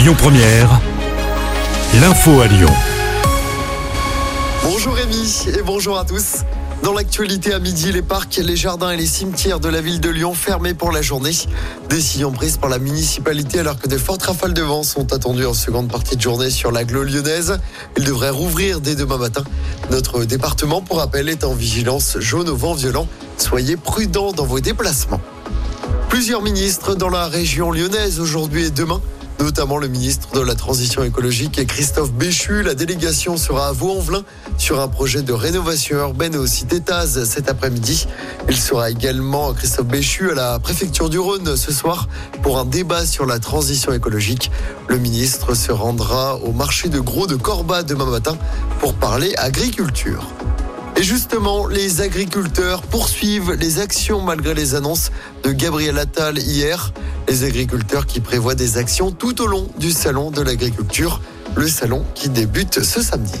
Lyon Première, l'info à Lyon. Bonjour Rémi et bonjour à tous. Dans l'actualité à midi, les parcs, les jardins et les cimetières de la ville de Lyon fermés pour la journée. Décision prise par la municipalité alors que de fortes rafales de vent sont attendues en seconde partie de journée sur l'agglo lyonnaise. Il devrait rouvrir dès demain matin. Notre département, pour rappel, est en vigilance jaune au vent violent. Soyez prudents dans vos déplacements. Plusieurs ministres dans la région lyonnaise aujourd'hui et demain notamment le ministre de la Transition écologique Christophe Béchu. La délégation sera à Vaux-en-Velin sur un projet de rénovation urbaine au Taz cet après-midi. Il sera également Christophe Béchu à la préfecture du Rhône ce soir pour un débat sur la transition écologique. Le ministre se rendra au marché de gros de Corba demain matin pour parler agriculture. Et justement, les agriculteurs poursuivent les actions malgré les annonces de Gabriel Attal hier. Les agriculteurs qui prévoient des actions tout au long du salon de l'agriculture, le salon qui débute ce samedi.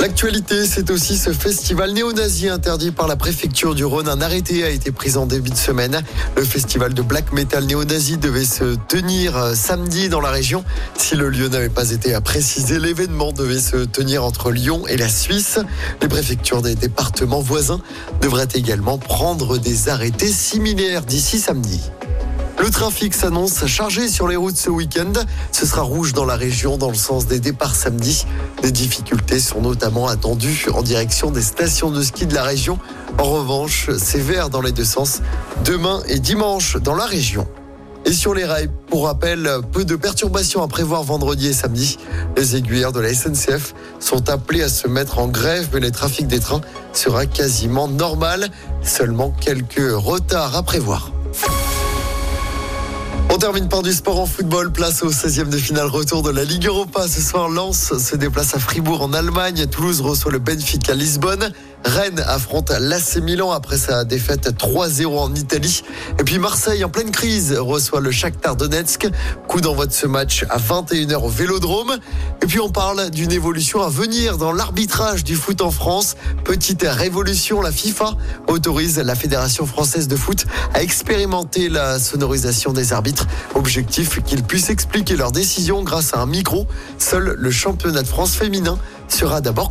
L'actualité, c'est aussi ce festival néo-nazi interdit par la préfecture du Rhône. Un arrêté a été pris en début de semaine. Le festival de black metal néo-nazi devait se tenir euh, samedi dans la région. Si le lieu n'avait pas été à préciser, l'événement devait se tenir entre Lyon et la Suisse. Les préfectures des départements voisins devraient également prendre des arrêtés similaires d'ici samedi. Le trafic s'annonce chargé sur les routes ce week-end. Ce sera rouge dans la région dans le sens des départs samedi. Des difficultés sont notamment attendues en direction des stations de ski de la région. En revanche, c'est vert dans les deux sens demain et dimanche dans la région. Et sur les rails, pour rappel, peu de perturbations à prévoir vendredi et samedi. Les aiguilleurs de la SNCF sont appelés à se mettre en grève, mais le trafic des trains sera quasiment normal. Seulement quelques retards à prévoir. On termine par du sport en football. Place au 16e de finale retour de la Ligue Europa. Ce soir, Lens se déplace à Fribourg en Allemagne. Toulouse reçoit le Benfica à Lisbonne. Rennes affronte l'AC Milan après sa défaite 3-0 en Italie. Et puis Marseille en pleine crise reçoit le Shakhtar Donetsk. Coup d'envoi de ce match à 21h au Vélodrome. Et puis on parle d'une évolution à venir dans l'arbitrage du foot en France. Petite révolution, la FIFA autorise la Fédération française de foot à expérimenter la sonorisation des arbitres. Objectif qu'ils puissent expliquer leurs décisions grâce à un micro. Seul le championnat de France féminin sera d'abord